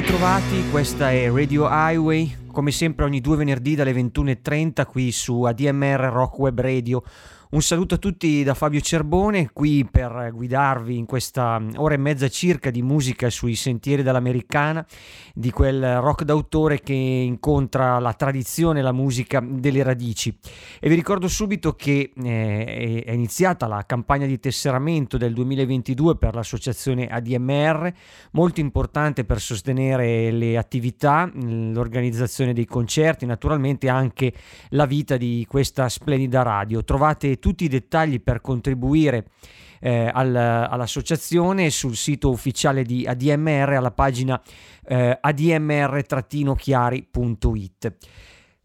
ritrovati, questa è Radio Highway, come sempre ogni due venerdì dalle 21.30 qui su ADMR Rock Web Radio un saluto a tutti da Fabio Cerbone, qui per guidarvi in questa ora e mezza circa di musica sui sentieri dell'americana, di quel rock d'autore che incontra la tradizione la musica delle radici. E vi ricordo subito che eh, è iniziata la campagna di tesseramento del 2022 per l'associazione ADMR, molto importante per sostenere le attività, l'organizzazione dei concerti, naturalmente anche la vita di questa splendida radio. Trovate tutti i dettagli per contribuire eh, al, all'associazione sul sito ufficiale di ADMR alla pagina eh, admr-chiari.it.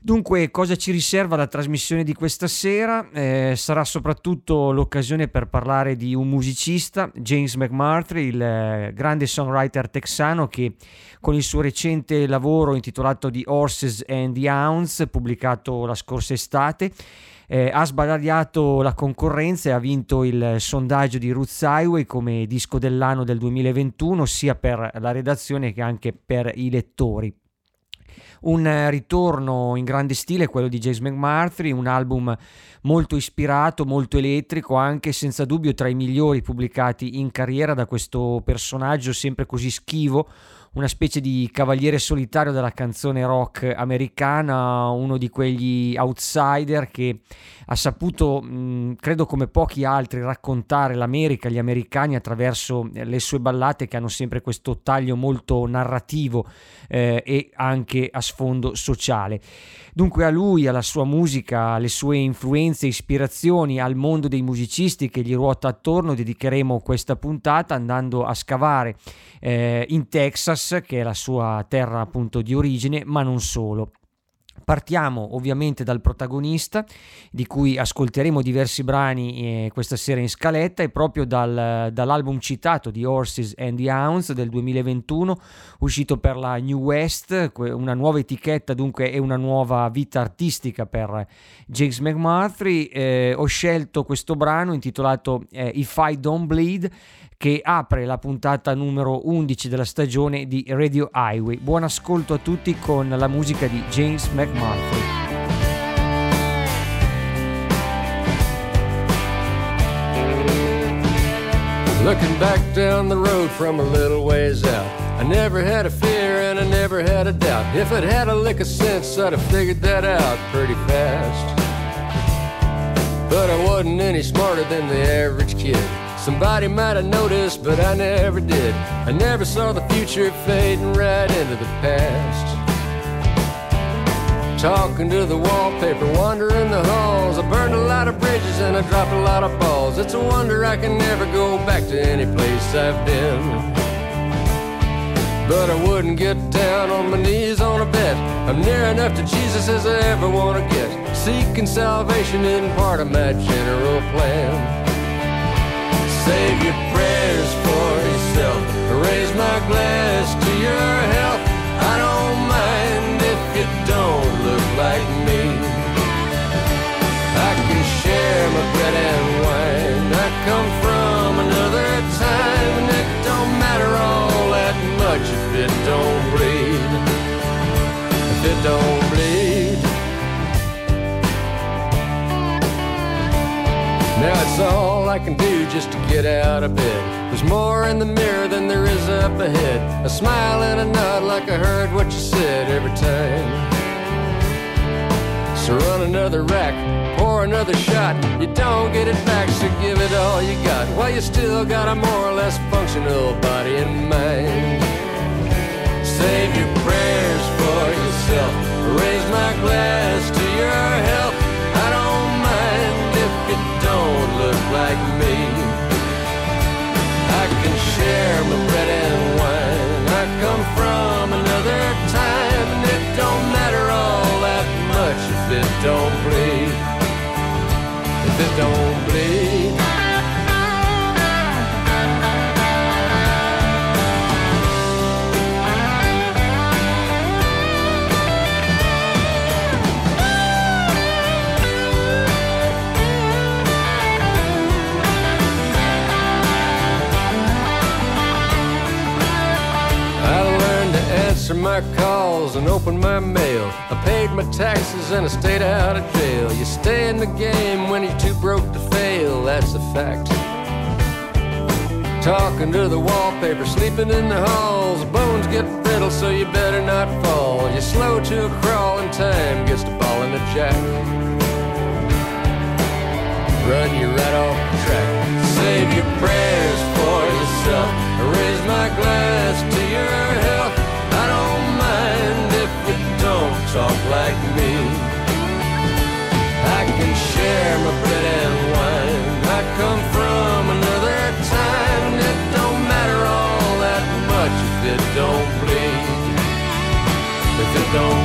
Dunque, cosa ci riserva la trasmissione di questa sera? Eh, sarà soprattutto l'occasione per parlare di un musicista, James McMurtry, il eh, grande songwriter texano che con il suo recente lavoro intitolato The Horses and the Hounds, pubblicato la scorsa estate, eh, ha sbadagliato la concorrenza e ha vinto il sondaggio di Roots Highway come disco dell'anno del 2021 sia per la redazione che anche per i lettori. Un ritorno in grande stile, quello di James McMurtry, un album molto ispirato, molto elettrico, anche senza dubbio tra i migliori pubblicati in carriera da questo personaggio sempre così schivo, una specie di cavaliere solitario della canzone rock americana, uno di quegli outsider che ha saputo, mh, credo come pochi altri, raccontare l'America, gli americani attraverso le sue ballate che hanno sempre questo taglio molto narrativo eh, e anche a sfondo sociale. Dunque a lui, alla sua musica, alle sue influenze, ispirazioni, al mondo dei musicisti che gli ruota attorno, dedicheremo questa puntata andando a scavare eh, in Texas, che è la sua terra appunto di origine, ma non solo. Partiamo ovviamente dal protagonista, di cui ascolteremo diversi brani eh, questa sera in scaletta, e proprio dal, dall'album citato di Horses and the Hounds del 2021, uscito per la New West, una nuova etichetta dunque e una nuova vita artistica per James McMurtry. Eh, ho scelto questo brano intitolato eh, If I Don't Bleed che apre la puntata numero 11 della stagione di Radio Highway. Buon ascolto a tutti con la musica di James McMurphy. Looking back down the road from a little ways out, I never had a fear and I never had a doubt. If I'd had a lick of sense, I'd have figured that out pretty fast. But I wasn't any smarter than the average kid. Somebody might have noticed, but I never did. I never saw the future fading right into the past. Talking to the wallpaper, wandering the halls. I burned a lot of bridges and I dropped a lot of balls. It's a wonder I can never go back to any place I've been. But I wouldn't get down on my knees on a bed. I'm near enough to Jesus as I ever want to get. Seeking salvation in part of my general plan. Save your prayers for yourself. Raise my glass to your health. I don't mind if you don't look like me. I can share my bread and wine. I come from another time, and it don't matter all that much if it don't bleed. If it don't Now it's all I can do just to get out of bed. There's more in the mirror than there is up ahead. A smile and a nod like I heard what you said every time. So run another rack, pour another shot. You don't get it back, so give it all you got. While you still got a more or less functional body and mind. Save your prayers for yourself. Raise my glass to your health. don't play, if it don't play. my calls and open my mail. I paid my taxes and I stayed out of jail. You stay in the game when you're too broke to fail, that's a fact. Talking to the wallpaper, sleeping in the halls. Bones get brittle, so you better not fall. You're slow to a crawl, and time gets to ball in the jack. Run you right off the track. Save your prayers for yourself. Raise my glass talk like me. I can share my bread and wine. I come from another time. It don't matter all that much if it don't bleed. If it don't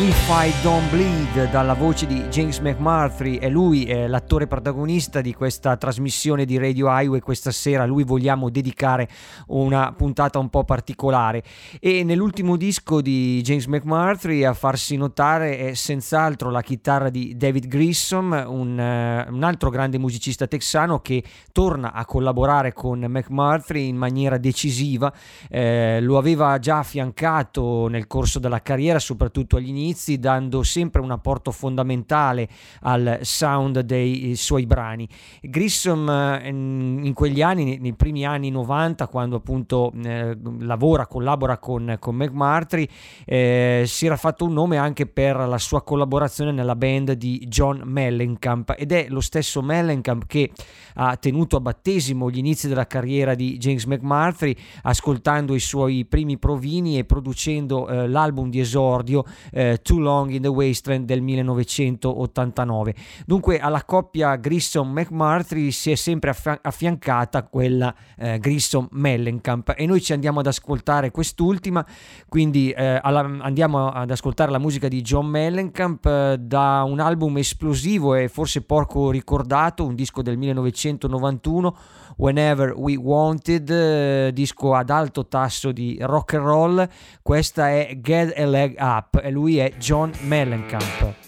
If I Don't Bleed dalla voce di James McMurtry e lui è l'attore protagonista di questa trasmissione di Radio Highway questa sera. A lui vogliamo dedicare una puntata un po' particolare. E nell'ultimo disco di James McMurtry a farsi notare è senz'altro la chitarra di David Grissom un, eh, un altro grande musicista texano che torna a collaborare con McMurtry in maniera decisiva. Eh, lo aveva già affiancato nel corso della carriera soprattutto agli inizi dando sempre un apporto fondamentale al sound dei suoi brani. Grissom eh, in quegli anni, nei, primi anni 90, quando appunto eh, lavora, collabora con, con McMurtry, eh, si era fatto un nome anche per la sua collaborazione nella band di John Mellencamp ed è lo stesso Mellencamp che ha tenuto a battesimo gli inizi della carriera di James McMurtry ascoltando i suoi primi provini e producendo eh, l'album di esordio eh, Too Long in the Wasteland del 1989. Dunque alla coppia Grissom-McMurtry si è sempre affi- affiancata quella eh, Grissom-Mellencamp e noi ci andiamo ad ascoltare quest'ultima, quindi eh, alla, andiamo ad ascoltare la musica di John Mellencamp eh, da un album esplosivo e forse poco ricordato, un disco del 1991 Whenever We Wanted, eh, disco ad alto tasso di rock and roll. Questa è Get a Leg Up e lui è John Mellencamp.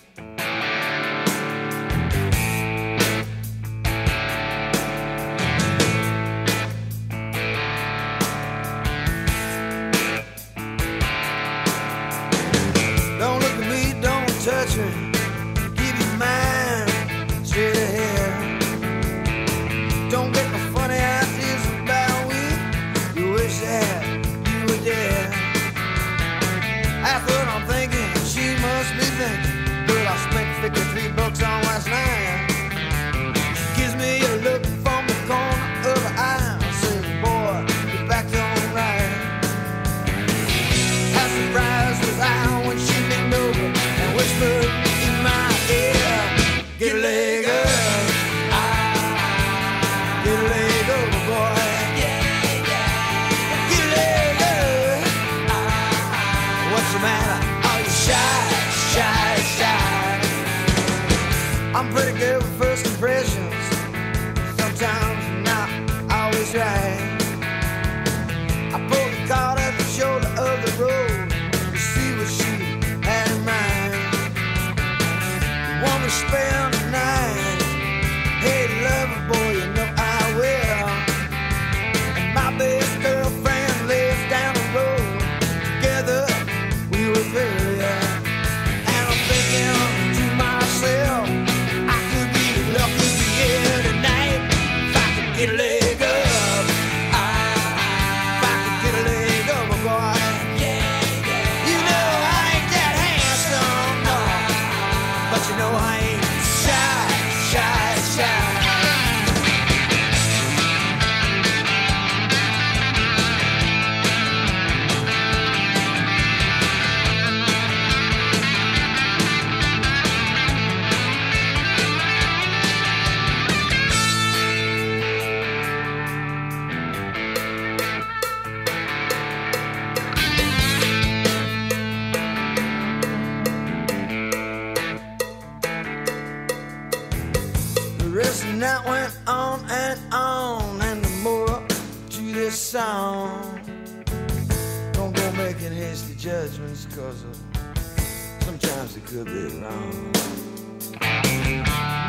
Sometimes they could be wrong.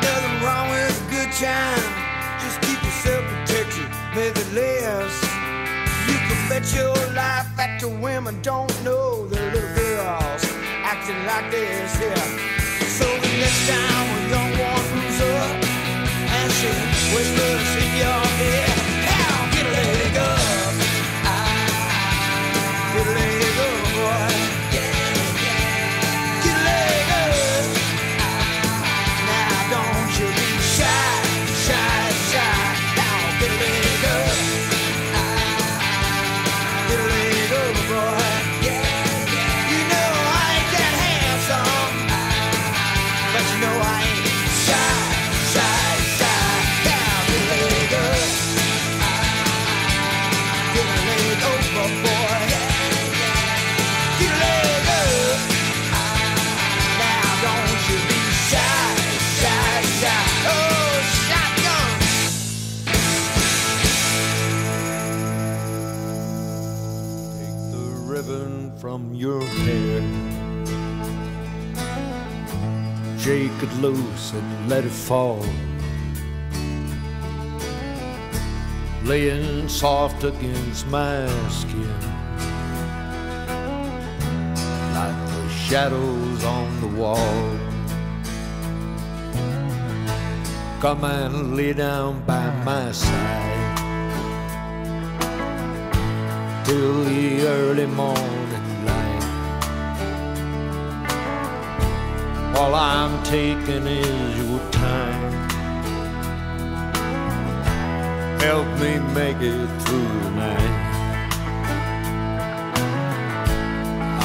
Nothing wrong with a good time. Just keep yourself protected, make it last. You can bet your life that the women don't know the little girls acting like this here. So the next time a young one moves up and she whispers in your ear, it loose and let it fall. Laying soft against my skin. Like the shadows on the wall. Come and lay down by my side till the early morning All I'm taking is your time. Help me make it through the night.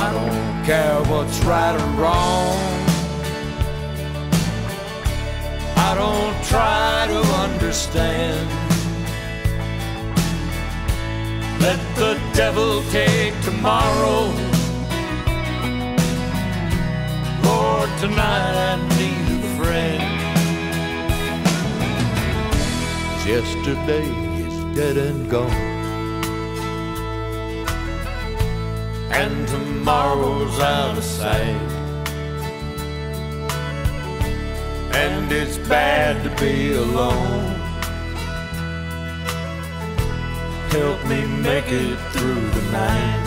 I don't care what's right or wrong. I don't try to understand. Let the devil take tomorrow. Tonight I need a friend. Yesterday is dead and gone. And tomorrow's out of sight. And it's bad to be alone. help me make it through the night.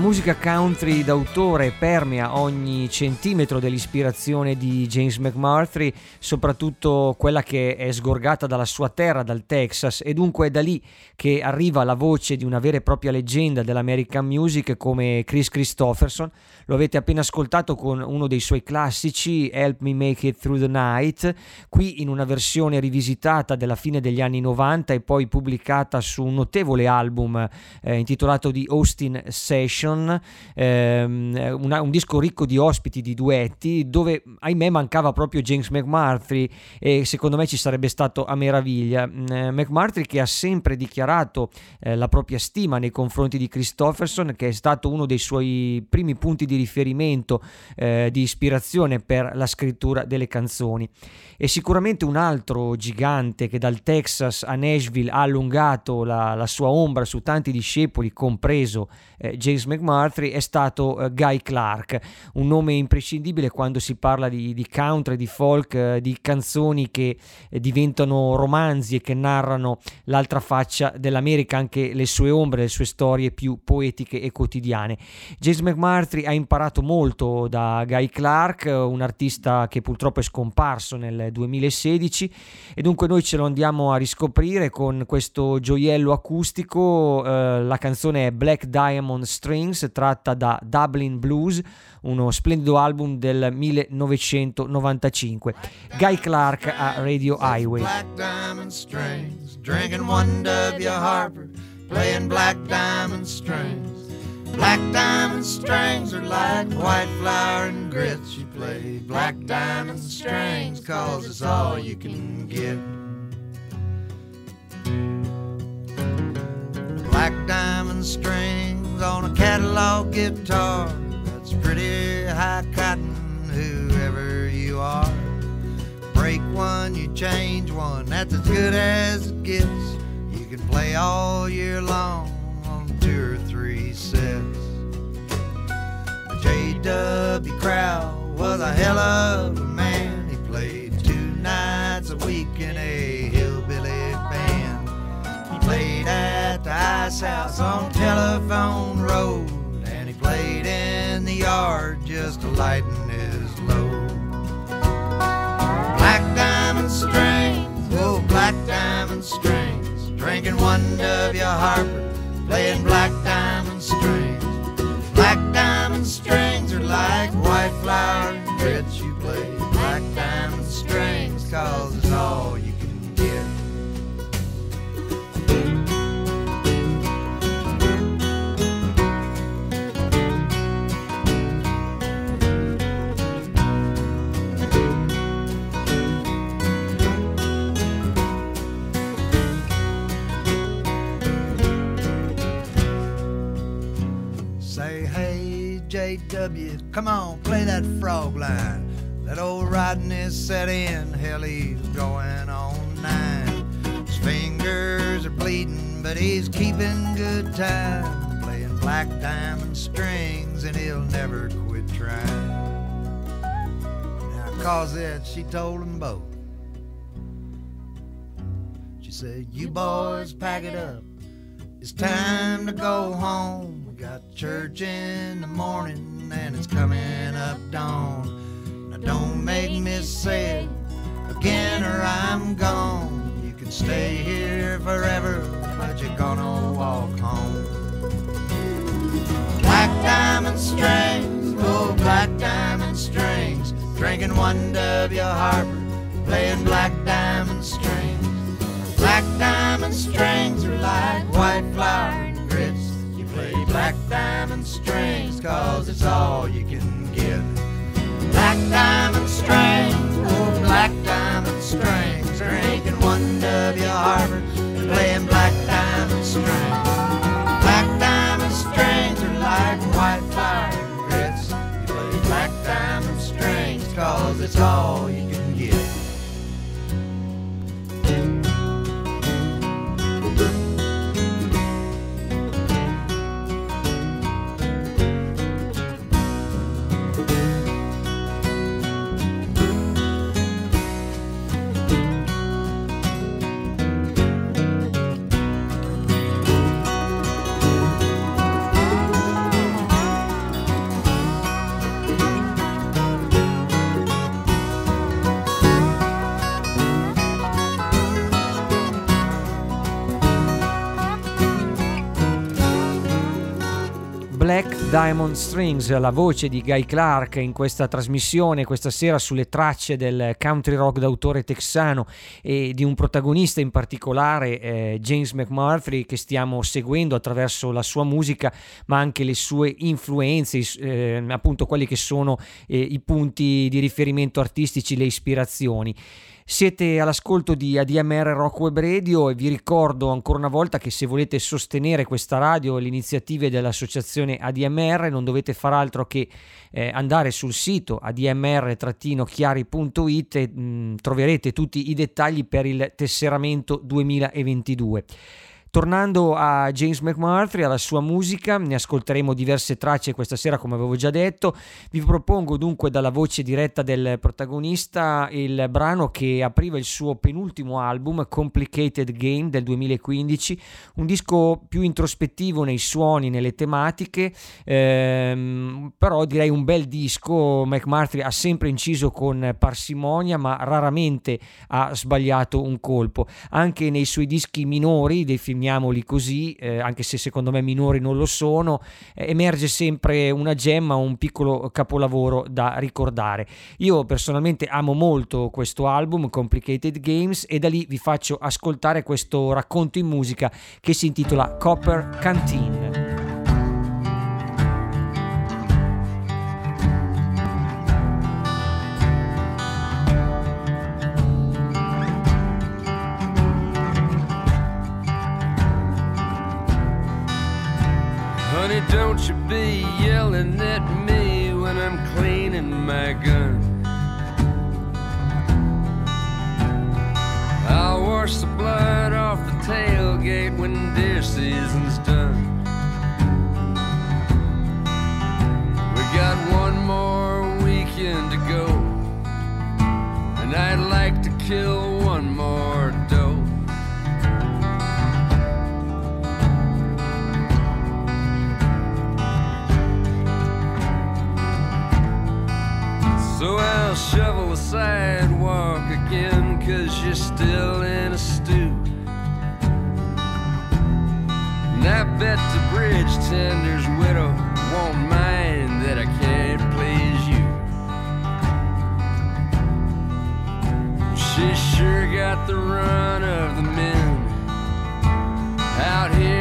Musica country d'autore permea ogni centimetro dell'ispirazione di James McMurtry, soprattutto quella che è sgorgata dalla sua terra, dal Texas, e dunque è da lì che arriva la voce di una vera e propria leggenda dell'American music come Chris Christopherson. Lo avete appena ascoltato con uno dei suoi classici, Help Me Make It Through the Night, qui in una versione rivisitata della fine degli anni 90 e poi pubblicata su un notevole album eh, intitolato The Austin Session Station, ehm, una, un disco ricco di ospiti, di duetti, dove ahimè mancava proprio James McMurtry e secondo me ci sarebbe stato a meraviglia. Mm, eh, McMurtry che ha sempre dichiarato eh, la propria stima nei confronti di Christopherson, che è stato uno dei suoi primi punti di riferimento, eh, di ispirazione per la scrittura delle canzoni. E sicuramente un altro gigante che dal Texas a Nashville ha allungato la, la sua ombra su tanti discepoli, compreso eh, James McMurtry è stato eh, Guy Clark, un nome imprescindibile quando si parla di, di country, di folk, eh, di canzoni che eh, diventano romanzi e che narrano l'altra faccia dell'America, anche le sue ombre, le sue storie più poetiche e quotidiane. James McMurtry ha imparato molto da Guy Clark, un artista che purtroppo è scomparso nel 2016 e dunque noi ce lo andiamo a riscoprire con questo gioiello acustico, eh, la canzone è Black Diamond String Strings tratta da Dublin Blues, uno splendido album del 1995. Guy Clark a Radio Highway. Black diamond strings, drinking one W Harper, playing black diamond strings. Black diamond strings are like white flour and grits. You play black diamond strings, cause it's all you can get. Black diamond strings on a catalog guitar. That's pretty high cotton, whoever you are. Break one, you change one, that's as good as it gets. You can play all year long on two or three sets. J.W. Crowd was a hell of a man. He played two nights a week in a. played at the ice house on Telephone Road, and he played in the yard just to lighten his load. Black diamond strings, oh black diamond strings, drinking one W Harper, playing black diamond strings. Black diamond strings are like white flour and. You play black diamond strings, cause JW, come on, play that frog line. That old riding is set in, hell, he's going on nine. His fingers are bleeding, but he's keeping good time. Playing black diamond strings, and he'll never quit trying. Now, cause it, she told them both. She said, You boys pack it up. It's time to go home. Got church in the morning and it's coming up dawn. Now don't make me say it again or I'm gone. You can stay here forever, but you're gonna walk home. Black diamond strings, oh black diamond strings. Drinking one W Harper, playing black diamond strings. Black diamond strings are like white flour black diamond strings, cause it's all you can get. Black diamond strings, oh black diamond strings. Drinking one W Harper, playing black diamond strings. Black diamond strings are like white and grits. You play black diamond strings, cause it's all you can Black Diamond Strings, la voce di Guy Clark in questa trasmissione questa sera sulle tracce del country rock d'autore texano e di un protagonista in particolare, eh, James McMurtry, che stiamo seguendo attraverso la sua musica, ma anche le sue influenze, eh, appunto quelli che sono eh, i punti di riferimento artistici, le ispirazioni. Siete all'ascolto di ADMR Rock Web Radio e vi ricordo ancora una volta che se volete sostenere questa radio e le iniziative dell'associazione ADMR non dovete far altro che eh, andare sul sito admr-chiari.it e mh, mm, troverete tutti i dettagli per il tesseramento 2022. Tornando a James McMurtry, alla sua musica, ne ascolteremo diverse tracce questa sera come avevo già detto. Vi propongo dunque dalla voce diretta del protagonista il brano che apriva il suo penultimo album, Complicated Game del 2015, un disco più introspettivo nei suoni, nelle tematiche, ehm, però direi un bel disco. McMurtry ha sempre inciso con parsimonia ma raramente ha sbagliato un colpo. Anche nei suoi dischi minori dei film definiamoli così, eh, anche se secondo me minori non lo sono, eh, emerge sempre una gemma, un piccolo capolavoro da ricordare. Io personalmente amo molto questo album, Complicated Games, e da lì vi faccio ascoltare questo racconto in musica che si intitola Copper Canteen. Don't be yelling at me when I'm cleaning my gun. I'll wash the blood off the tailgate when deer season's done. We got one more weekend to go, and I'd like to kill So I'll shovel the sidewalk again, cause you're still in a stew. And I bet the bridge tender's widow won't mind that I can't please you. She sure got the run of the men out here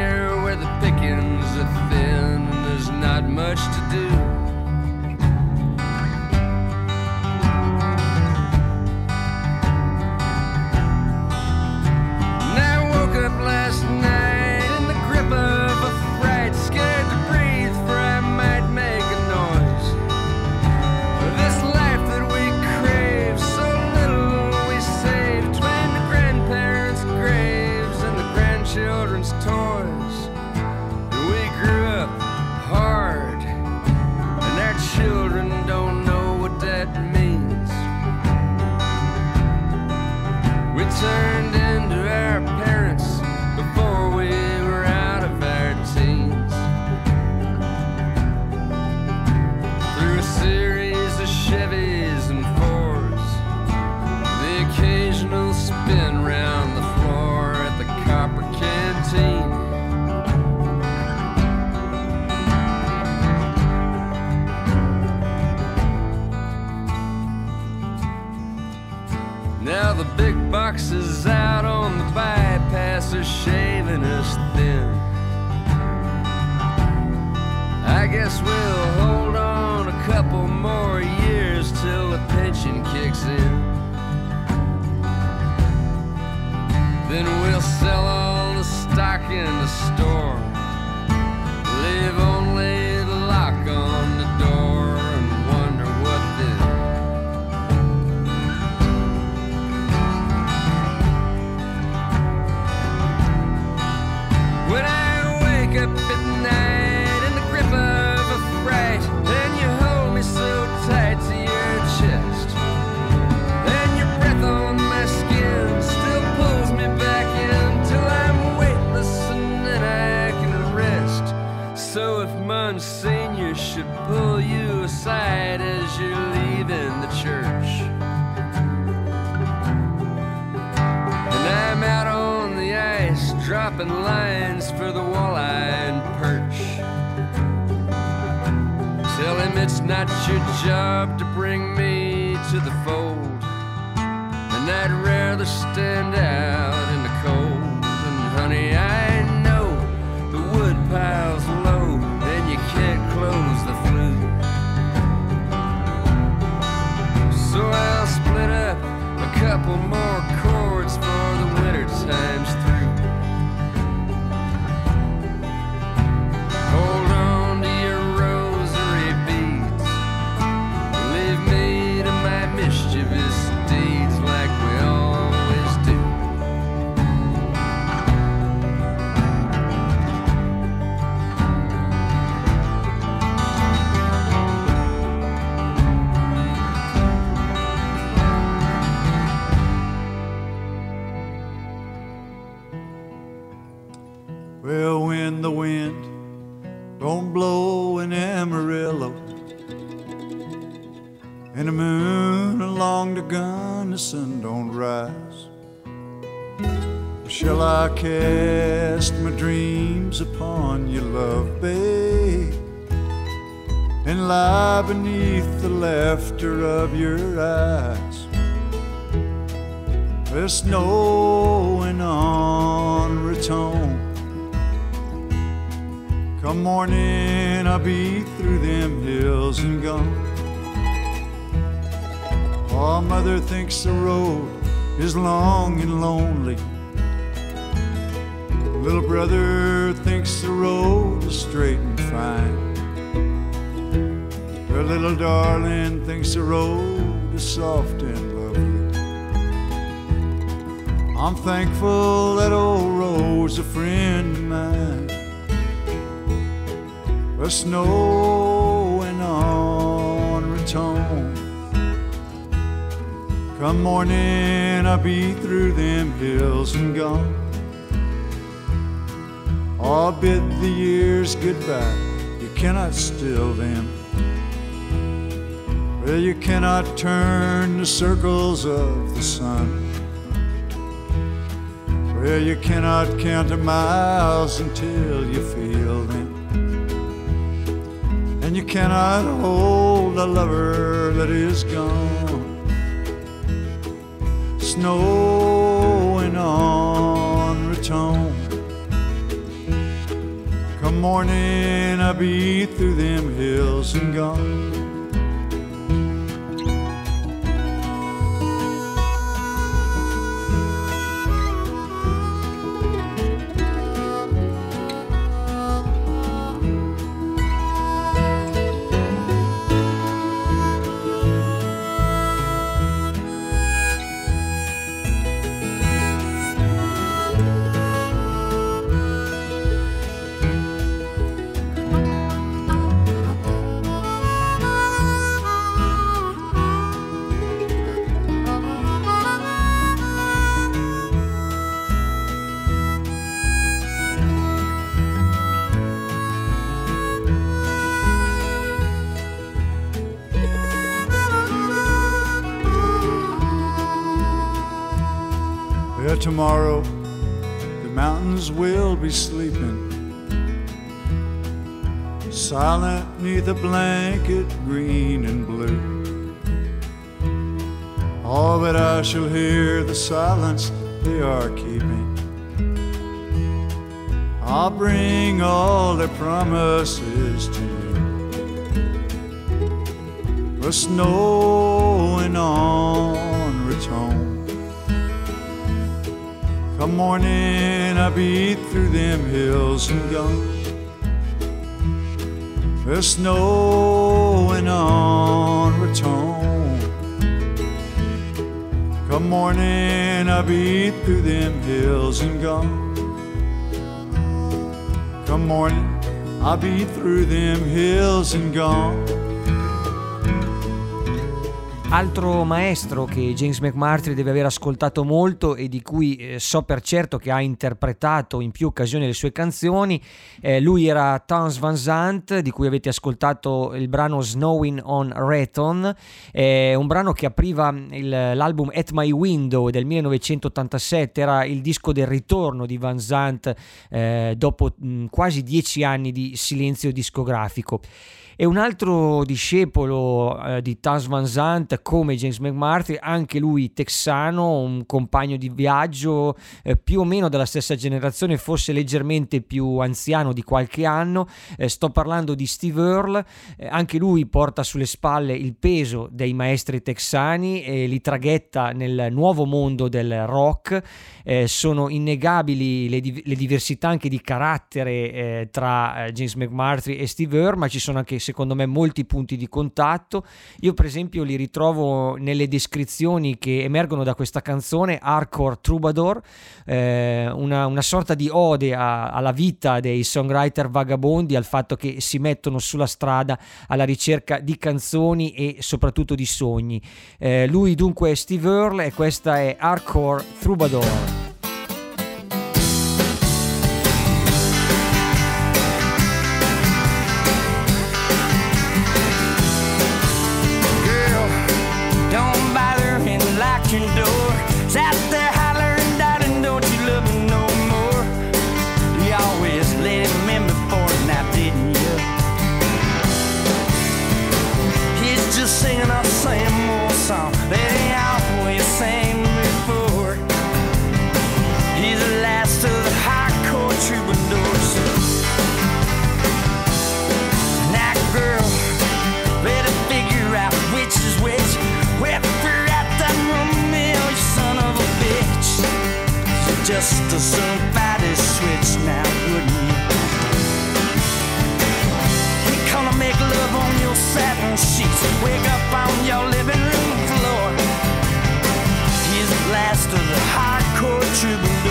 not your job to bring me to the fold. And I'd rather stand out the gun, the sun don't rise. Shall I cast my dreams upon your love, babe, and lie beneath the laughter of your eyes? There's snowing on Raton. Come morning, I'll be through them hills and gone. Oh, mother thinks the road is long and lonely. Little brother thinks the road is straight and fine. Her little darling thinks the road is soft and lovely. I'm thankful that old road's a friend of mine. The snowing Come morning, I'll be through them hills and gone. I'll bid the years goodbye. You cannot still them. Well, you cannot turn the circles of the sun. Well, you cannot count the miles until you feel them. And you cannot hold a lover that is gone. Snowing on Raton. Come morning, I'll be through them hills and gone. Will be sleeping, silent neath a blanket green and blue. Oh, but I shall hear the silence they are keeping. I'll bring all their promises to you. The snowing on Come morning, I'll be through them hills and gone. The snowing on Raton. Come morning, I'll be through them hills and gone. Come morning, I'll be through them hills and gone. Altro maestro che James McMurtry deve aver ascoltato molto e di cui eh, so per certo che ha interpretato in più occasioni le sue canzoni, eh, lui era Towns Van Zandt, di cui avete ascoltato il brano Snowing on Raton, eh, un brano che apriva il, l'album At My Window del 1987, era il disco del ritorno di Van Zandt eh, dopo mh, quasi dieci anni di silenzio discografico. E un altro discepolo eh, di Tans Van Zandt come James McMurtry, anche lui texano, un compagno di viaggio eh, più o meno della stessa generazione, forse leggermente più anziano di qualche anno. Eh, sto parlando di Steve Earle, eh, anche lui porta sulle spalle il peso dei maestri texani e li traghetta nel nuovo mondo del rock. Eh, sono innegabili le, di- le, diversità anche di carattere eh, tra James McMurtry e Steve Earle, ma ci sono anche secondo me molti punti di contatto. Io per esempio li ritrovo nelle descrizioni che emergono da questa canzone Hardcore Troubadour, eh, una, una, sorta di ode a, alla vita dei songwriter vagabondi, al fatto che si mettono sulla strada alla ricerca di canzoni e soprattutto di sogni. Eh, lui dunque è Steve Earle e questa è Hardcore Troubadour. Just soon fight switch now, wouldn't you? He gonna make love on your satin sheets, wake up on your living room floor. He's the last of the hardcore troubadours.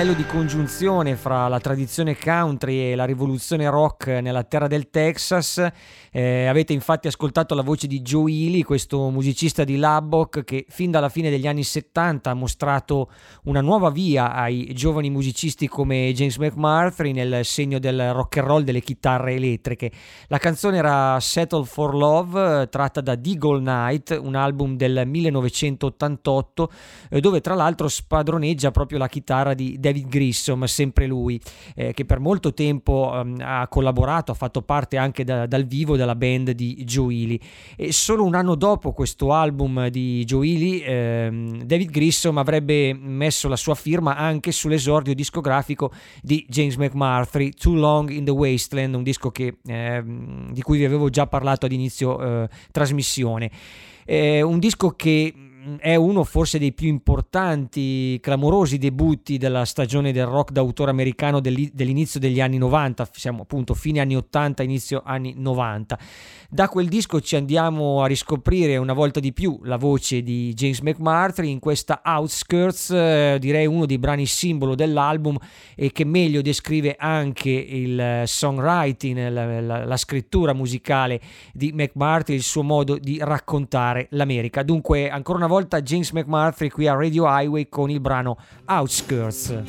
Anello di congiunzione fra la tradizione country e la rivoluzione rock nella terra del Texas. Eh, avete infatti ascoltato la voce di Joe Ely, questo musicista di Lubbock che fin dalla fine degli anni 70 ha mostrato una nuova via ai giovani musicisti come James McMurtry nel segno del rock and roll delle chitarre elettriche. La canzone era Settle for Love, tratta da Deagle Night, un album del 1988, eh, dove tra l'altro spadroneggia proprio la chitarra di David Grissom, sempre lui, eh, che per molto tempo ehm, ha collaborato, ha fatto parte anche da- dal vivo della band di Joe. E solo un anno dopo questo album di Joe ehm, David Grissom avrebbe messo la sua firma anche sull'esordio discografico di James McMurtry, Too Long in the Wasteland, un disco che, ehm, di cui vi avevo già parlato ad inizio eh, trasmissione. È un disco che è uno forse dei più importanti, clamorosi debutti della stagione del rock d'autore americano dell'i- dell'inizio degli anni 90, siamo appunto fine anni 80, inizio anni 90. Da quel disco ci andiamo a riscoprire una volta di più la voce di James McMurtry in questa Outskirts, eh, direi uno dei brani simbolo dell'album e che meglio descrive anche il eh, songwriting, la, la- la scrittura musicale di McMurtry, il suo modo di raccontare l'America. Dunque, ancora una volta James McMurphy qui a Radio Highway con il brano Outskirts.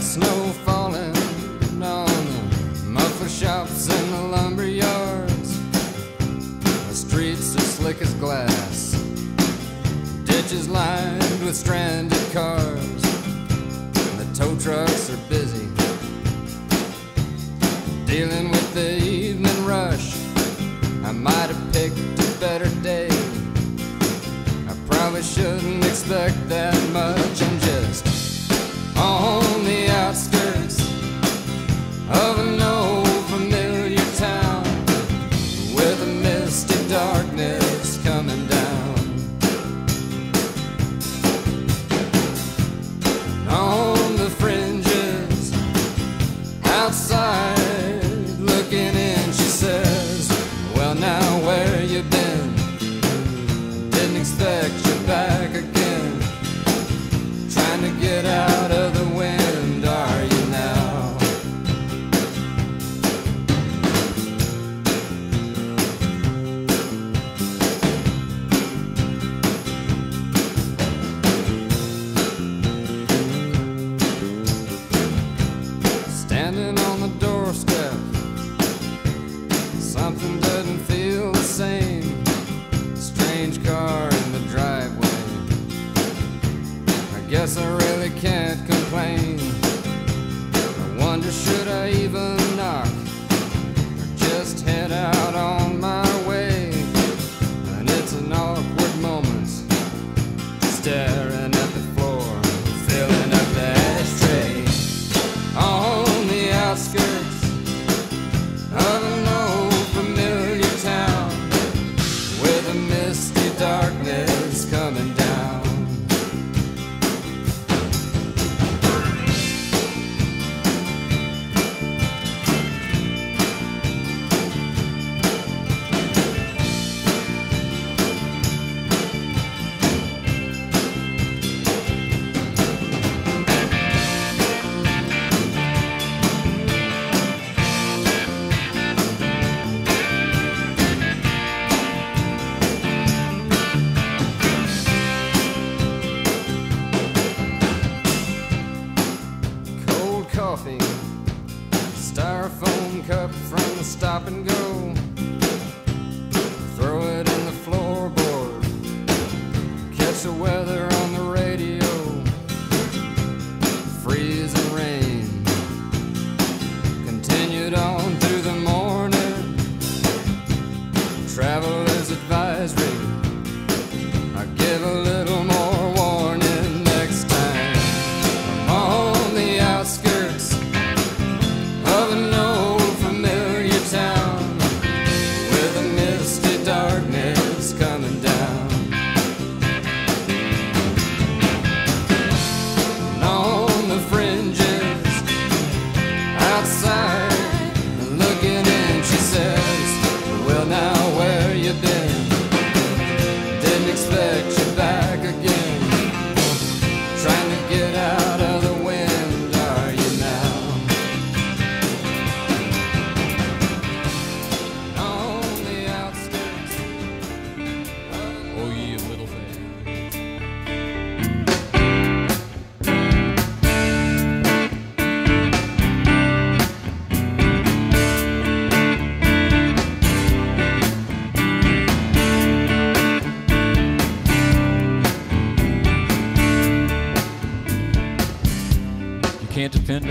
snow falling on the muffler as glass. Is lined with stranded cars. And the tow trucks are busy dealing with the evening rush. I might have picked a better day. I probably shouldn't expect that much.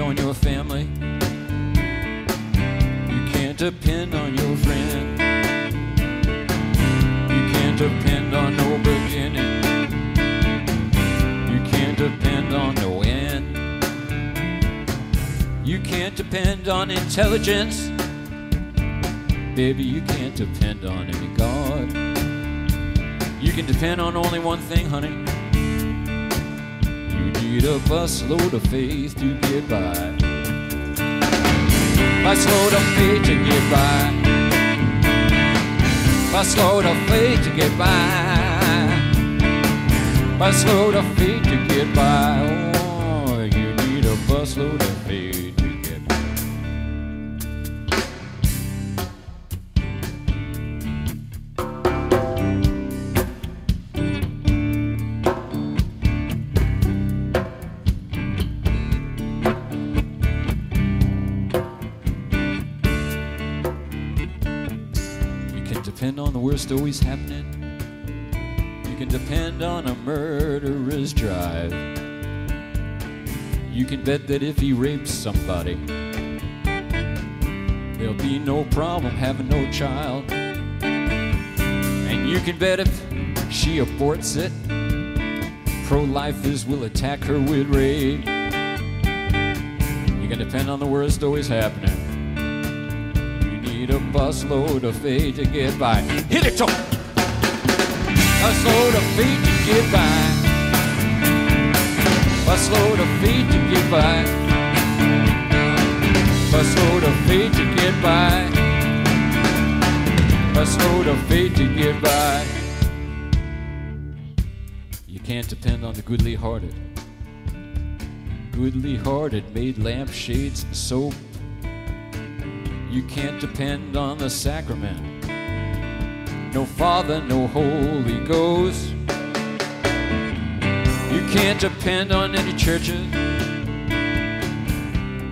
on your family. You can't depend on your friend. You can't depend on no beginning. You can't depend on no end. You can't depend on intelligence. Baby, you can't depend on any God. You can depend on only one thing, honey need a busload of faith to get by. Busload of faith to get by. Busload of faith to get by. Busload of faith to get by. Oh, you need a busload of faith. just always happening. You can depend on a murderer's drive. You can bet that if he rapes somebody, there'll be no problem having no child. And you can bet if she aborts it, pro-lifers will attack her with rage. You can depend on the worst always happening. Need a busload of faith to get by. Hit it, Tom! Busload of faith to get by. Busload of faith to get by. Busload of faith to get by. Busload of faith to get by. You can't depend on the goodly hearted. Goodly hearted made lampshades soap. You can't depend on the sacrament. No Father, no Holy Ghost. You can't depend on any churches.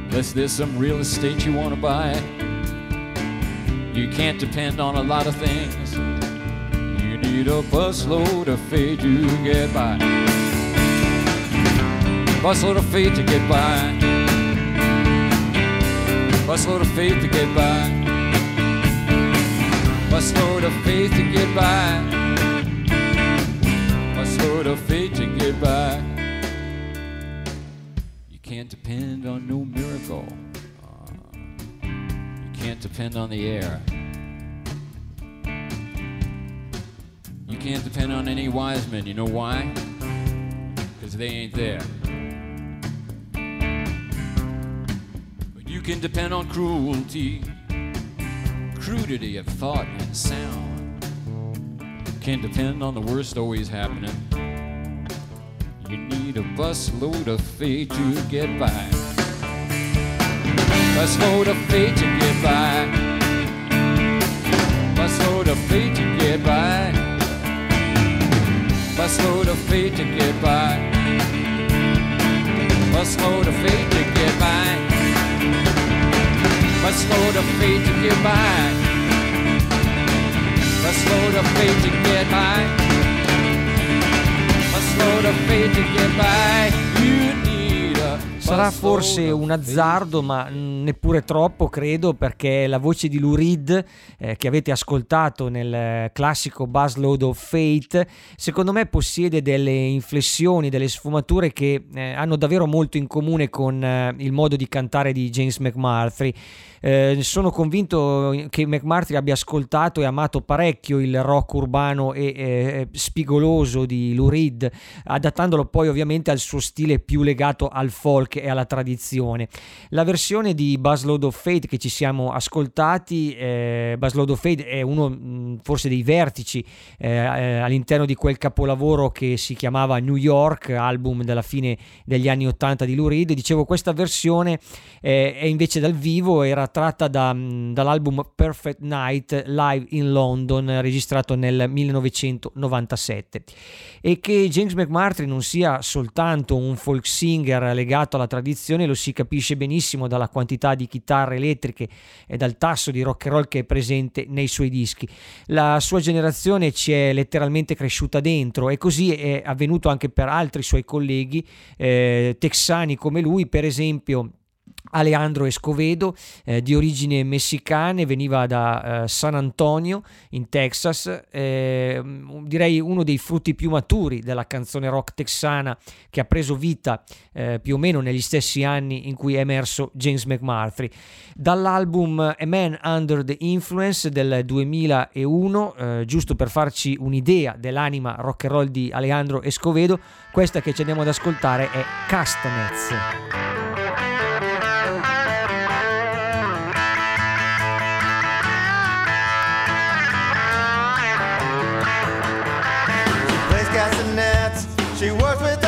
Unless there's some real estate you want to buy. You can't depend on a lot of things. You need a busload of faith to get by. Busload of faith to get by. Busload of faith to get by. Busload of faith to get by. Busload of faith to get by. You can't depend on no miracle. Uh, you can't depend on the air. You can't depend on any wise men. You know why? Because they ain't there. Can depend on cruelty, crudity of thought and sound. Can't depend on the worst always happening. You need a busload of faith to get by. Busload of faith to get by. Busload of faith to get by. Busload of faith to get by. Busload of faith to get by. Busload of faith to get by. Busload of faith to get by. Busload of faith to get by. You need a Sarà forse un azzardo, ma neppure troppo, credo, perché la voce di Lou Reed, eh, che avete ascoltato nel classico Buzzload of Fate, secondo me possiede delle inflessioni, delle sfumature che eh, hanno davvero molto in comune con eh, il modo di cantare di James McMurtry. Eh, sono convinto che McMurtry abbia ascoltato e amato parecchio il rock urbano e eh, spigoloso di Lou Reed, adattandolo poi ovviamente al suo stile più legato al folk e alla tradizione. La versione di Buzzload of Fate che ci siamo ascoltati, eh, Buzzload of Fate è uno mh, forse dei vertici eh, eh, all'interno di quel capolavoro che si chiamava New York, album della fine degli anni 80 di Lou Reed. Dicevo, questa versione eh, è invece dal vivo, era tratta da, mh, dall'album Perfect Night live in London, registrato nel 1997. E che James McMurtry non sia soltanto un folk singer legato alla tradizione lo si capisce benissimo dalla quantità di chitarre elettriche e dal tasso di rock and roll che è presente nei suoi dischi. La sua generazione ci è letteralmente cresciuta dentro e così è avvenuto anche per altri suoi colleghi eh, texani come lui, per esempio Alejandro Escovedo, eh, di origine messicane, veniva da eh, San Antonio in Texas, eh, direi uno dei frutti più maturi della canzone rock texana che ha preso vita eh, più o meno negli stessi anni in cui è emerso James McMurtry. Dall'album A Man Under the Influence del 2001, eh, giusto per farci un'idea dell'anima rock and roll di Alejandro Escovedo, questa che ci andiamo ad ascoltare è Castanets. She works without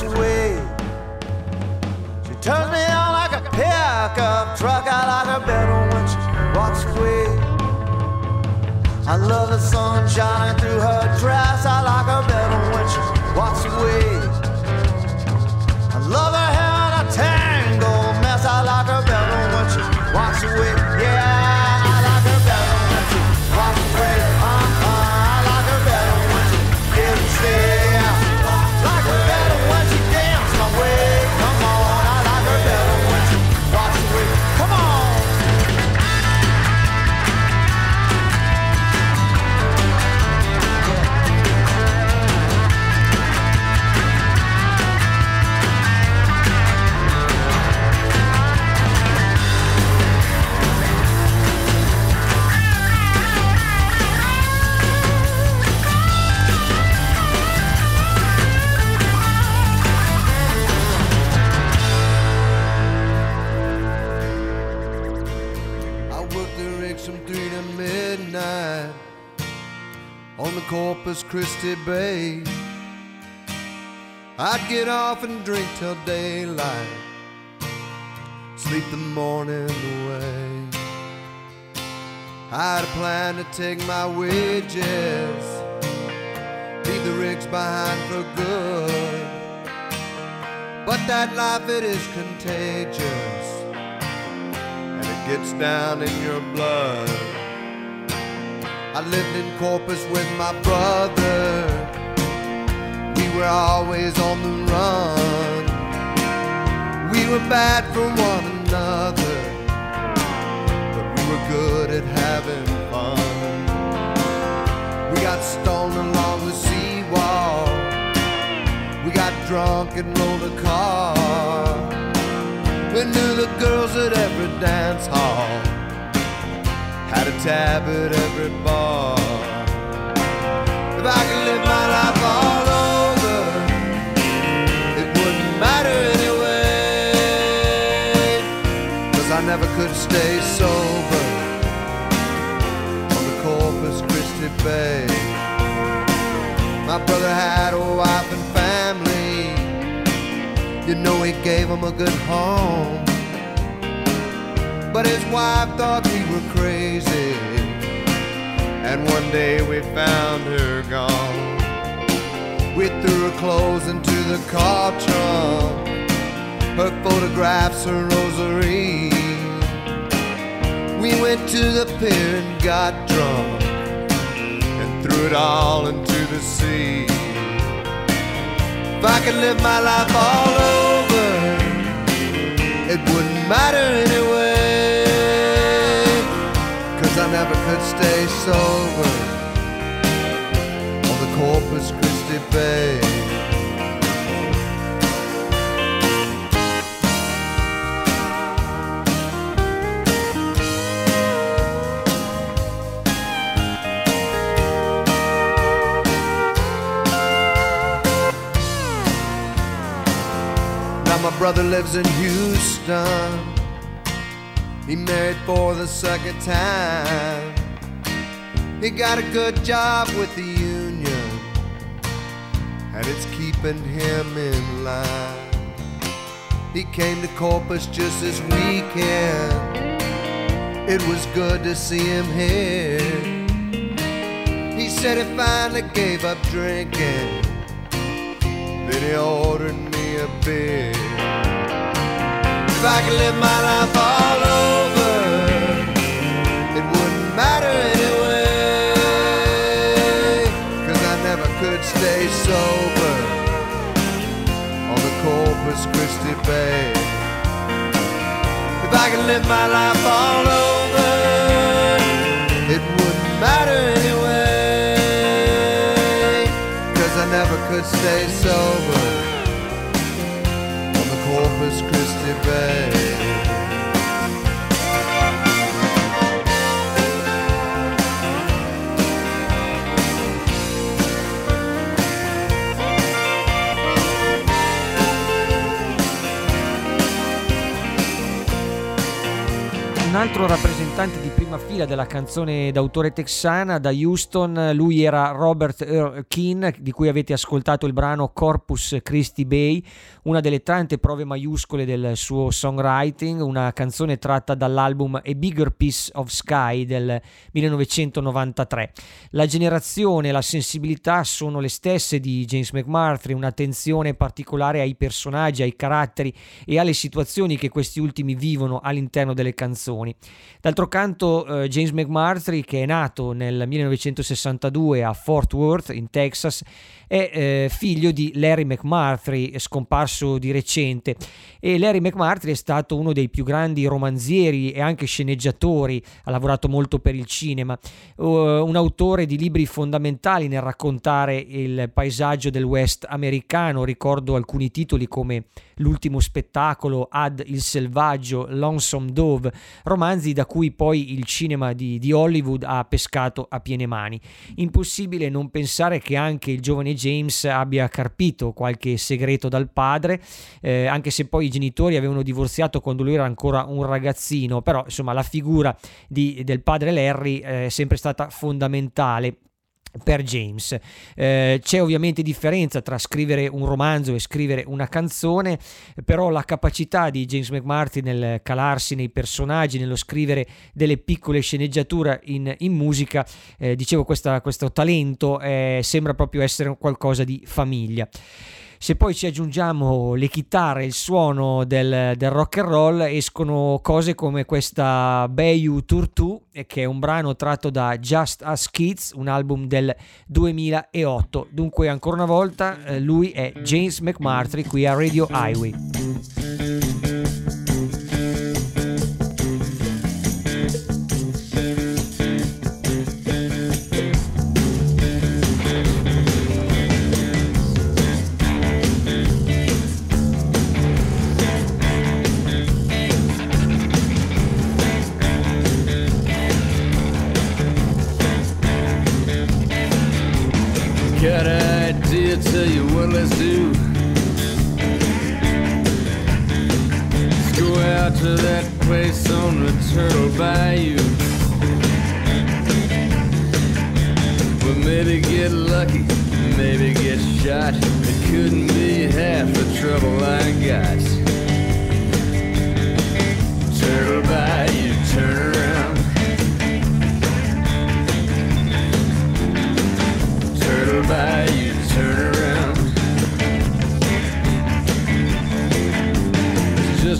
She turns me on like a pickup truck. I like her better when she walks away. I love the sun shining through her dress. I like her better when she walks away. Corpus Christi Bay. I'd get off and drink till daylight, sleep the morning away. I'd plan to take my wages, leave the rigs behind for good. But that life, it is contagious and it gets down in your blood. I lived in Corpus with my brother. We were always on the run. We were bad for one another, but we were good at having fun. We got stoned along the seawall. We got drunk and rolled a car. We knew the girls at every dance hall, had a tab at every bar. If I could live my life all over, it wouldn't matter anyway. Cause I never could stay sober on the Corpus Christi Bay. My brother had a wife and family. You know he gave him a good home. But his wife thought we were crazy. And one day we found her gone. We threw her clothes into the car trunk. Her photographs, her rosary. We went to the pier and got drunk. And threw it all into the sea. If I could live my life all over, it wouldn't matter anyway. Cause I never could stay sober on the Corpus Christi Bay. Brother lives in Houston. He married for the second time. He got a good job with the union. and it's keeping him in line. He came to Corpus just this weekend. It was good to see him here. He said he finally gave up drinking. Then he ordered me a beer. If I could live my life all over, it wouldn't matter anyway. Cause I never could stay sober on the Corpus Christi Bay. If I could live my life all over, it wouldn't matter anyway. Cause I never could stay sober Corpus Christi Bay. Altro rappresentante di prima fila della canzone d'autore texana da Houston, lui era Robert Earl Keane, di cui avete ascoltato il brano Corpus Christi Bay, una delle tante prove maiuscole del suo songwriting, una canzone tratta dall'album A Bigger Piece of Sky del 1993. La generazione e la sensibilità sono le stesse di James McMurtry, un'attenzione particolare ai personaggi, ai caratteri e alle situazioni che questi ultimi vivono all'interno delle canzoni. D'altro canto, eh, James McMurtry, che è nato nel 1962 a Fort Worth, in Texas, è eh, figlio di Larry McMurtry, scomparso di recente. E Larry McMurtry è stato uno dei più grandi romanzieri e anche sceneggiatori, ha lavorato molto per il cinema, uh, un autore di libri fondamentali nel raccontare il paesaggio del West americano. Ricordo alcuni titoli come L'ultimo spettacolo, Ad il selvaggio, Lonesome Dove, romanzi da cui poi il cinema di, di Hollywood ha pescato a piene mani. Impossibile non pensare che anche il giovane James abbia carpito qualche segreto dal padre, eh, anche se poi i genitori avevano divorziato quando lui era ancora un ragazzino, però insomma la figura di- del padre Larry eh, è sempre stata fondamentale per James. Eh, c'è ovviamente differenza tra scrivere un romanzo e scrivere una canzone, però la capacità di James McMurtry nel calarsi nei personaggi, nello scrivere delle piccole sceneggiature in, in musica, eh, dicevo questa- questo talento eh, sembra proprio essere qualcosa di famiglia. Se poi ci aggiungiamo le chitarre, il suono del, del rock and roll, escono cose come questa Bayou Tour 2, eh, che è un brano tratto da Just As Kids, un album del 2008. Dunque, ancora una volta, eh, lui è James McMurtry qui a Radio Highway. Let's do. Go out to that place on the Turtle Bayou. But maybe get lucky, maybe get shot. It couldn't be half the trouble I got. Turtle Bayou, turn around. Turtle Bayou,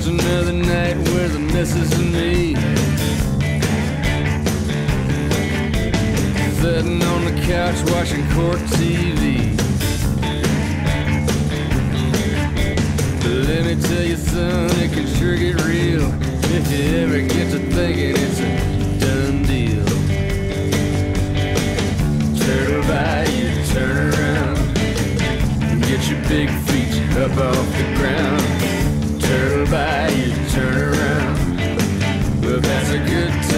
just another night with the missus and me. Sitting on the couch watching court TV. But let me tell you, son, it can sure get real if you ever get to thinking it's a done deal. Turtle Bayou, turn around. and Get your big feet up off the ground. Turtle Bayou, turn around. Well, that's a good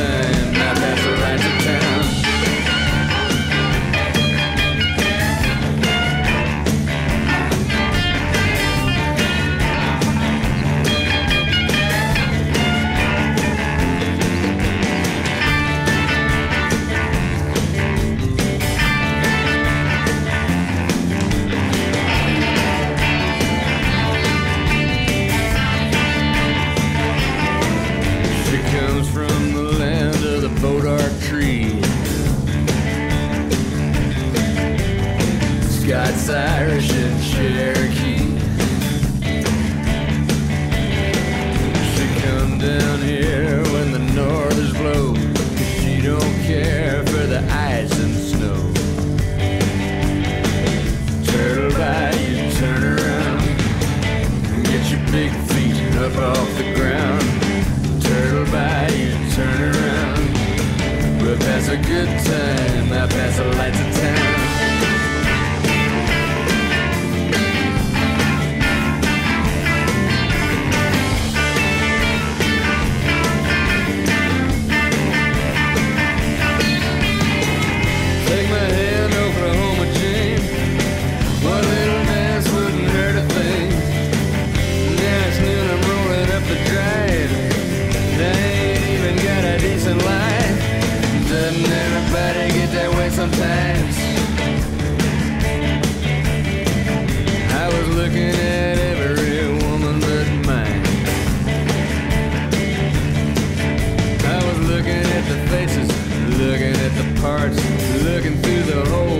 Irish, and Cherokee. She come down here when the northers blow. 'cause She don't care for the ice and snow. Turtle Bayou, turn around. and Get your big feet up off the ground. Turtle Bayou, turn around. We'll pass a good time, looking through the hole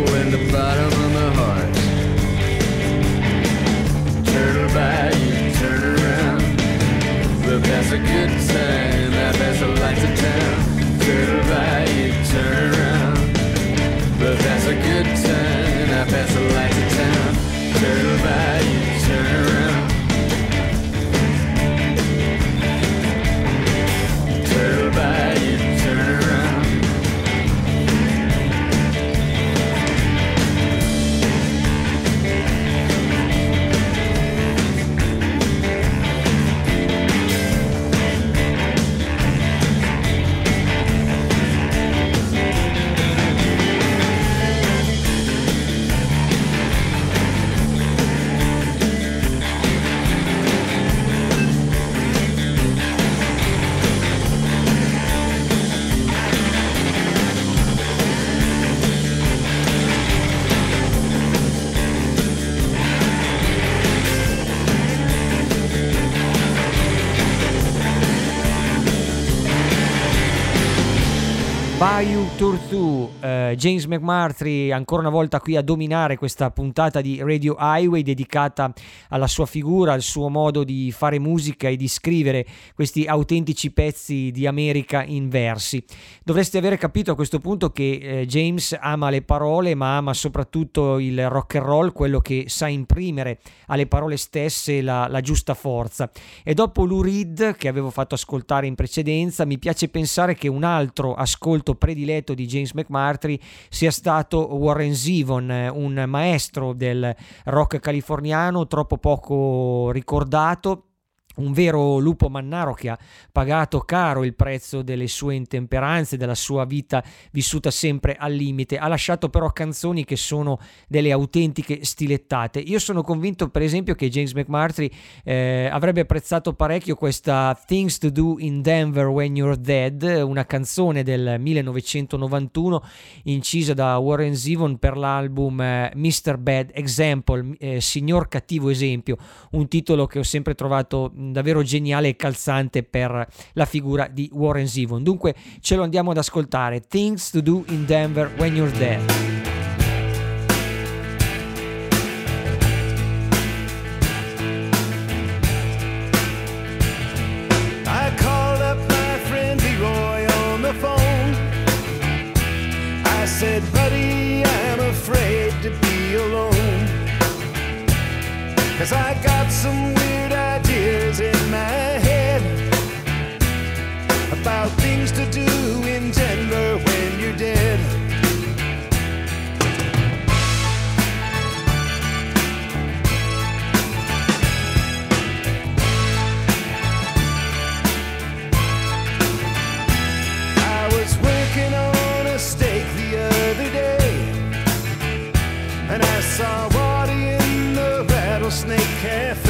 James McMurtry ancora una volta qui a dominare questa puntata di Radio Highway dedicata alla sua figura, al suo modo di fare musica e di scrivere questi autentici pezzi di America in versi. Dovreste avere capito a questo punto che eh, James ama le parole ma ama soprattutto il rock and roll, quello che sa imprimere alle parole stesse la, la giusta forza. E dopo Lou Reed che avevo fatto ascoltare in precedenza, mi piace pensare che un altro ascolto prediletto di James McMurtry sia stato Warren Zevon, eh, un maestro del rock californiano troppo poco ricordato un vero lupo mannaro che ha pagato caro il prezzo delle sue intemperanze, della sua vita vissuta sempre al limite, ha lasciato però canzoni che sono delle autentiche stilettate. Io sono convinto per esempio che James McMurtry eh, avrebbe apprezzato parecchio questa Things to Do in Denver When You're Dead, una canzone del 1991 incisa da Warren Zevon per l'album eh, Mr. Bad Example, eh, Signor Cattivo Esempio, un titolo che ho sempre trovato davvero geniale e calzante per la figura di Warren Zevon. Dunque ce lo andiamo ad ascoltare. Things to do in Denver when you're dead. I called up my friend Leroy on the phone. I said, buddy, I'm afraid to be alone. Cause I got some my head about things to do in Denver when you're dead. I was working on a steak the other day, and I saw in the Rattlesnake Cafe,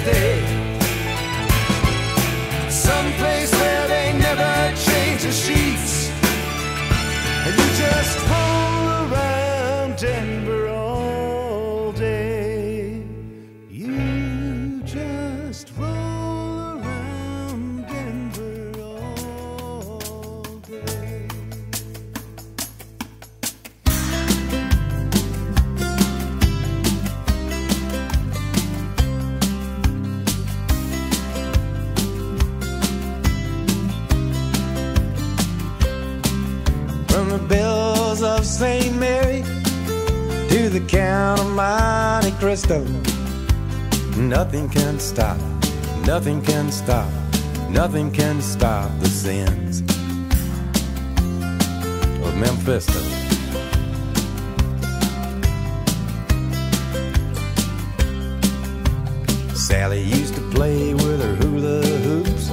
place From the bells of St. Mary to the Count of Monte Cristo. Nothing can stop, nothing can stop, nothing can stop the sins of Memphis. Sally used to play with her hula hoops.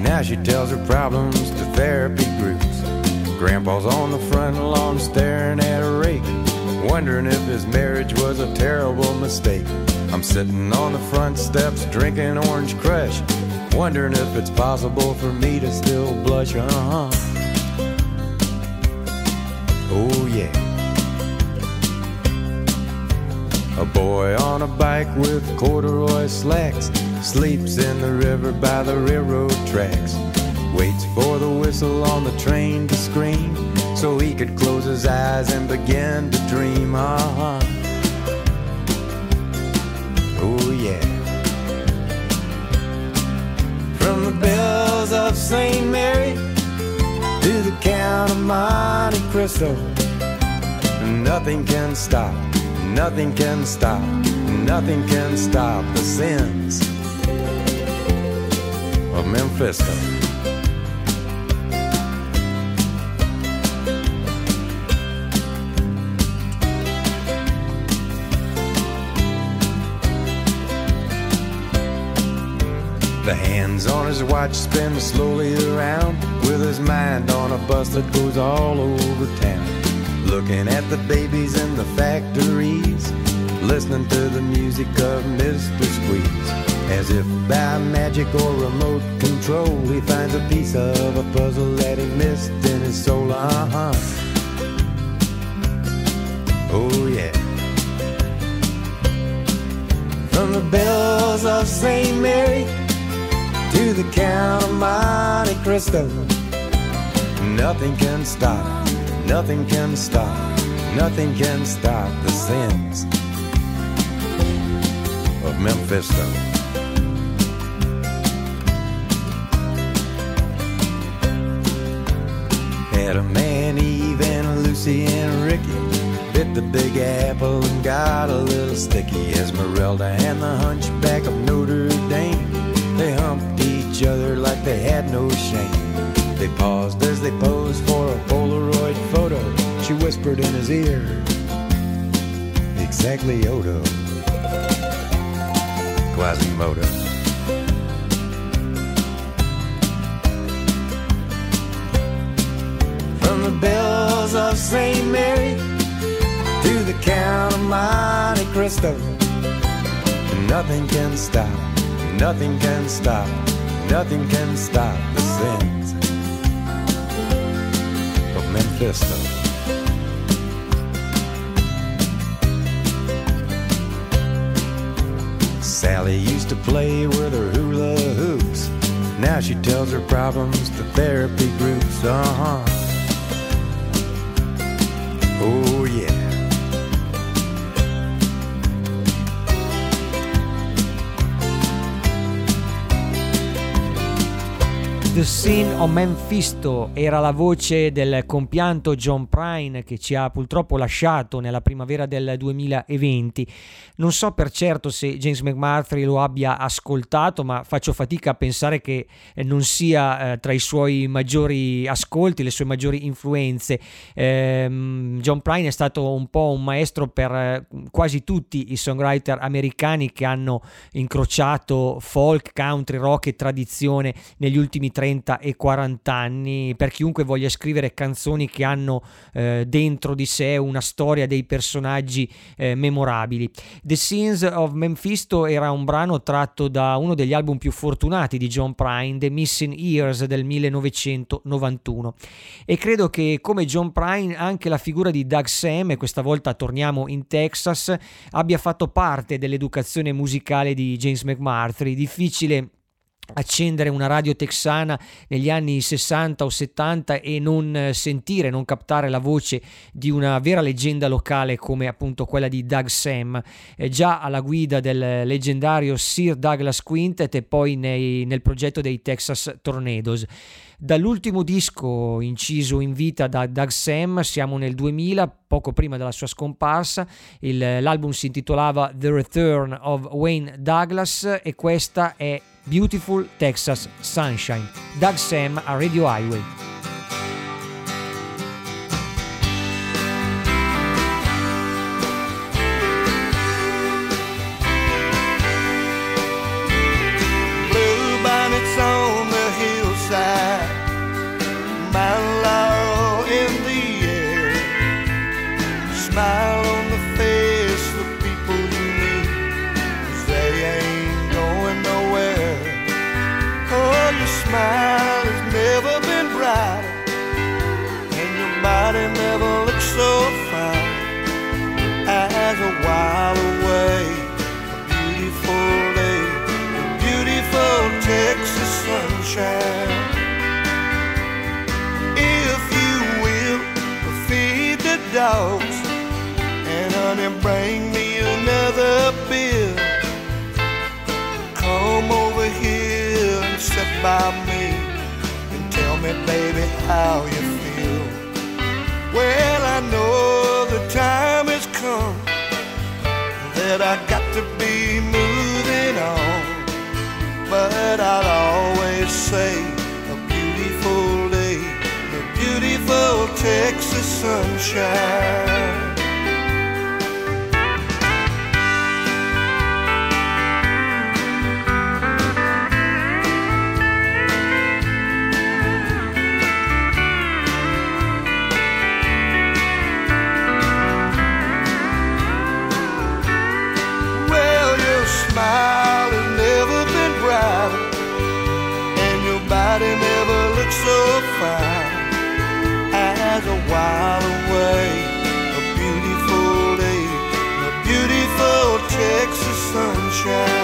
Now she tells her problems to therapy groups. Grandpa's on the front lawn staring at a rake, wondering if his marriage was a terrible mistake. I'm sitting on the front steps drinking orange crush, wondering if it's possible for me to still blush. Uh huh. Oh, yeah. A boy on a bike with corduroy slacks sleeps in the river by the railroad tracks. Waits for the whistle on the train to scream so he could close his eyes and begin to dream. Uh-huh. Oh, yeah. From the bells of St. Mary to the Count of Monte Cristo, nothing can stop, nothing can stop, nothing can stop the sins of Memphis. Hands on his watch spin slowly around with his mind on a bus that goes all over town. Looking at the babies in the factories, listening to the music of Mr. Squeeze. As if by magic or remote control, he finds a piece of a puzzle that he missed in his soul. Uh huh. Oh, yeah. From the bells of St. Mary to the Count of Monte Cristo. Nothing can stop, nothing can stop, nothing can stop the sins of Memphis. Adam and Eve and Lucy and Ricky bit the big apple and got a little sticky. Esmeralda and the hunchback of Notre each other like they had no shame. They paused as they posed for a Polaroid photo. She whispered in his ear, exactly Odo. Quasimodo. From the bells of St. Mary to the Count of Monte Cristo. Nothing can stop, nothing can stop, nothing can stop the sins of Memphis. Sally used to play with her hula hoops. Now she tells her problems to therapy groups. Uh huh. The Sin of Memphisto era la voce del compianto John Prine che ci ha purtroppo lasciato nella primavera del 2020. Non so per certo se James McMurtry lo abbia ascoltato, ma faccio fatica a pensare che eh, non sia eh, tra i suoi maggiori ascolti, le sue maggiori influenze. Ehm, John Prine è stato un po' un maestro per eh, quasi tutti i songwriter americani che hanno incrociato folk, country, rock e tradizione negli ultimi 30 e 40 anni. Per chiunque voglia scrivere canzoni che hanno eh, dentro di sé una storia dei personaggi eh, memorabili. The Scenes of Memphisto era un brano tratto da uno degli album più fortunati di John Prine, The Missing Years del 1991. E credo che come John Prine anche la figura di Doug Sam, e questa volta torniamo in Texas, abbia fatto parte dell'educazione musicale di James McMurtry. Difficile accendere una radio texana negli anni 60 o 70 e non eh, sentire, non captare la voce di una vera leggenda locale come appunto quella di Doug Sam, eh, già alla guida del leggendario Sir Douglas Quintet e poi nei, nel progetto dei Texas Tornadoes. Dall'ultimo disco inciso in vita da Doug Sam siamo nel 2000, poco prima della sua scomparsa. Il, l'album si intitolava The Return of Wayne Douglas e questa è Beautiful Texas Sunshine. Doug Sahm a Radio Highway. And bring me another beer. Come over here and sit by me and tell me, baby, how you feel. Well, I know the time has come that I got to be moving on, but I'll always say a beautiful day, a beautiful Texas sunshine. Sunshine.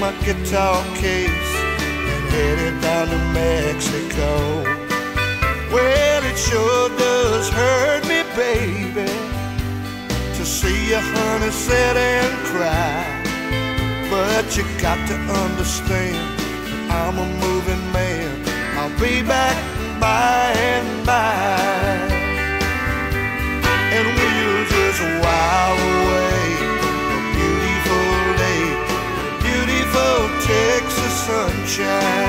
My guitar case, and headed down to Mexico. Well, it sure does hurt me, baby, to see your honey sit and cry. But you got to understand I'm a moving man. I'll be back by and by. Sunshine.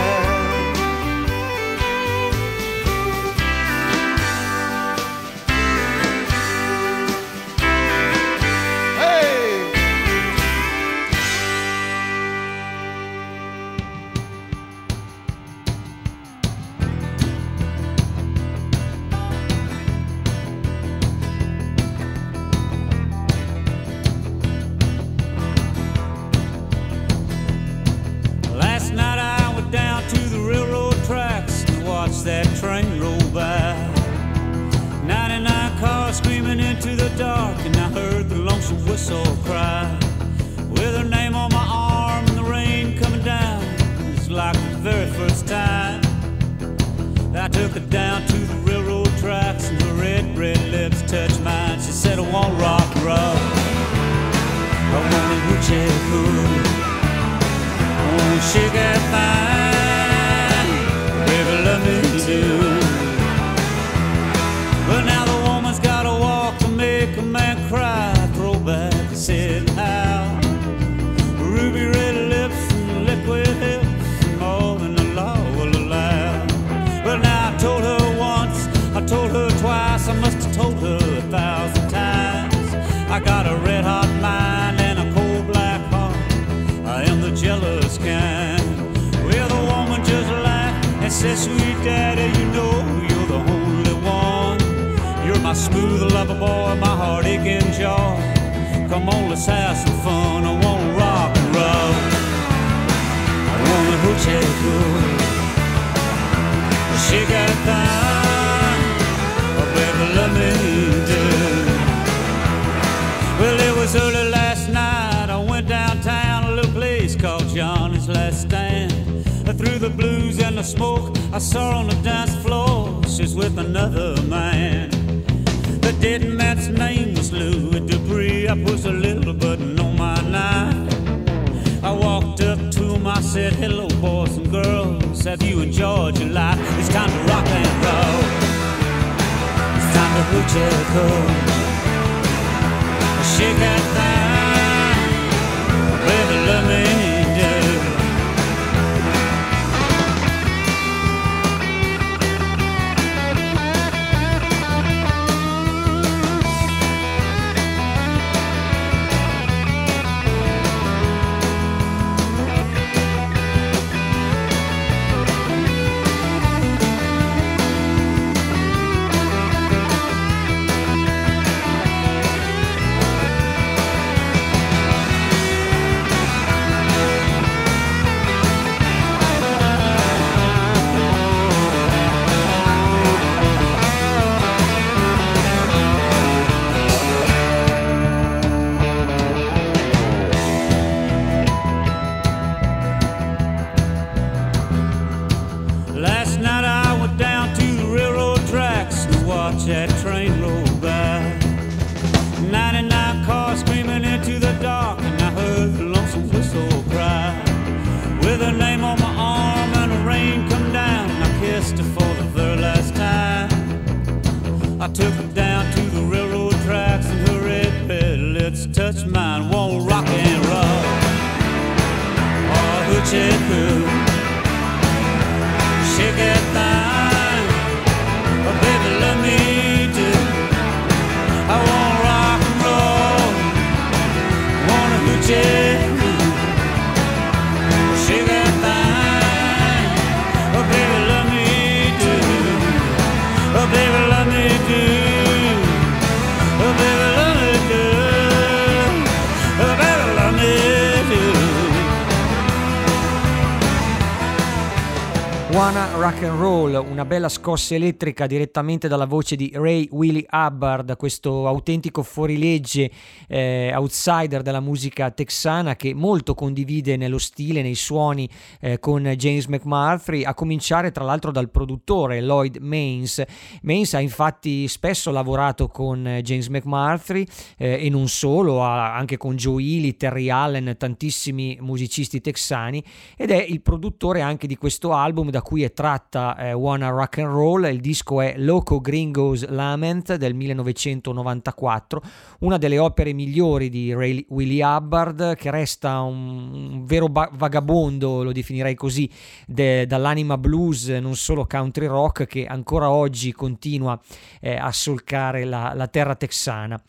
bella scossa elettrica direttamente dalla voce di Ray Willie Hubbard, questo autentico fuorilegge eh, outsider della musica texana che molto condivide nello stile, nei suoni eh, con James McMurphy, a cominciare tra l'altro dal produttore Lloyd Mains. Mains ha infatti spesso lavorato con James McMurphy eh, e non solo, anche con Joe Ely, Terry Allen, tantissimi musicisti texani ed è il produttore anche di questo album da cui è tratta eh, One Around rock and roll, il disco è Loco Gringo's Lament del 1994, una delle opere migliori di Ray, Willie Hubbard che resta un, vero ba- vagabondo, lo definirei così, de, dall'anima blues, non solo country rock che ancora oggi continua eh, a solcare la, la terra texana.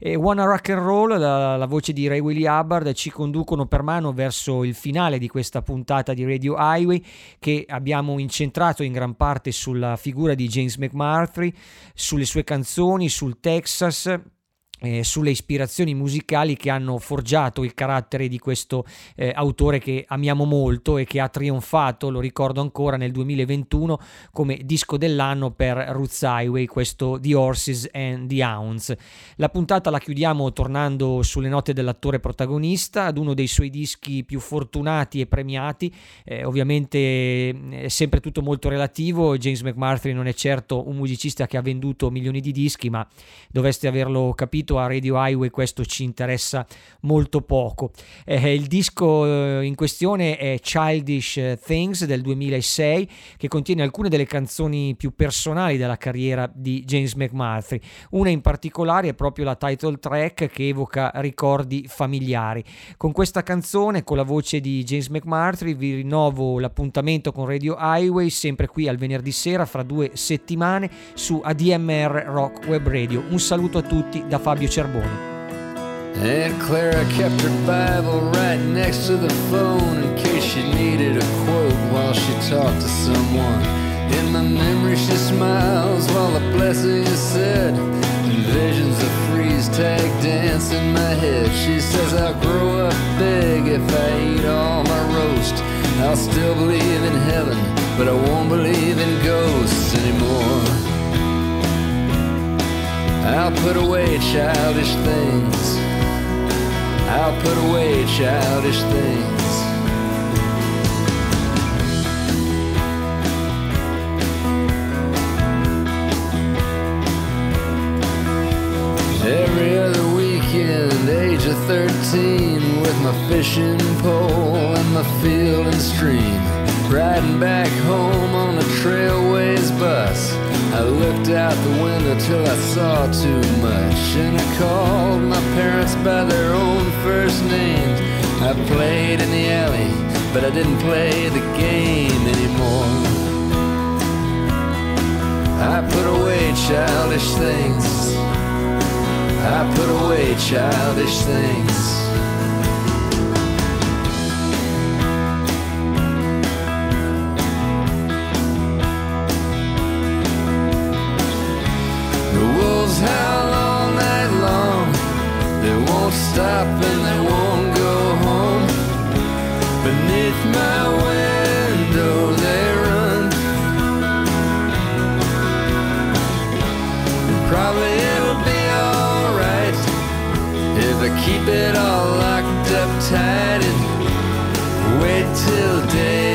E Wanna Rock and Roll, la, la voce di Ray Willie Hubbard, ci conducono per mano verso il finale di questa puntata di Radio Highway che abbiamo incentrato in gran parte sulla figura di James McMurphy, sulle sue canzoni, sul Texas eh, sulle ispirazioni musicali che hanno forgiato il carattere di questo eh, autore che amiamo molto e che ha trionfato, lo ricordo ancora, nel 2021 come disco dell'anno per Roots Highway, questo The Horses and the Hounds. La puntata la chiudiamo tornando sulle note dell'attore protagonista, ad uno dei suoi dischi più fortunati e premiati, eh, ovviamente eh, è sempre tutto molto relativo, James McMurtry non è certo un musicista che ha venduto milioni di dischi, ma dovreste averlo capito a Radio Highway questo ci interessa molto poco. Eh, il disco eh, in questione è Childish Things del 2006 che contiene alcune delle canzoni più personali della carriera di James McMurtry. Una in particolare è proprio la title track che evoca ricordi familiari. Con questa canzone, con la voce di James McMurtry, vi rinnovo l'appuntamento con Radio Highway sempre qui al venerdì sera fra due settimane su ADMR Rock Web Radio. Un saluto a tutti da Fabio Cerbone. Aunt Clara kept her Bible right next to the phone in case she needed a quote while she talked to someone. In my memory, she smiles while a blessing is said, and visions of freeze tag dance in my head. She says I'll grow up big if I eat all my roast. I'll still believe in heaven, but I won't believe in ghosts anymore. I'll put away childish things. I'll put away childish things. Every other weekend, age of 13, with my fishing pole and my field and stream. Riding back home on a Trailways bus. I looked out the window till I saw too much, and I called my parents by their own first names. I played in the alley, but I didn't play the game anymore. I put away childish things. I put away childish things. Stop and they won't go home. Beneath my window they run. Probably it'll be alright if I keep it all locked up tight and wait till daylight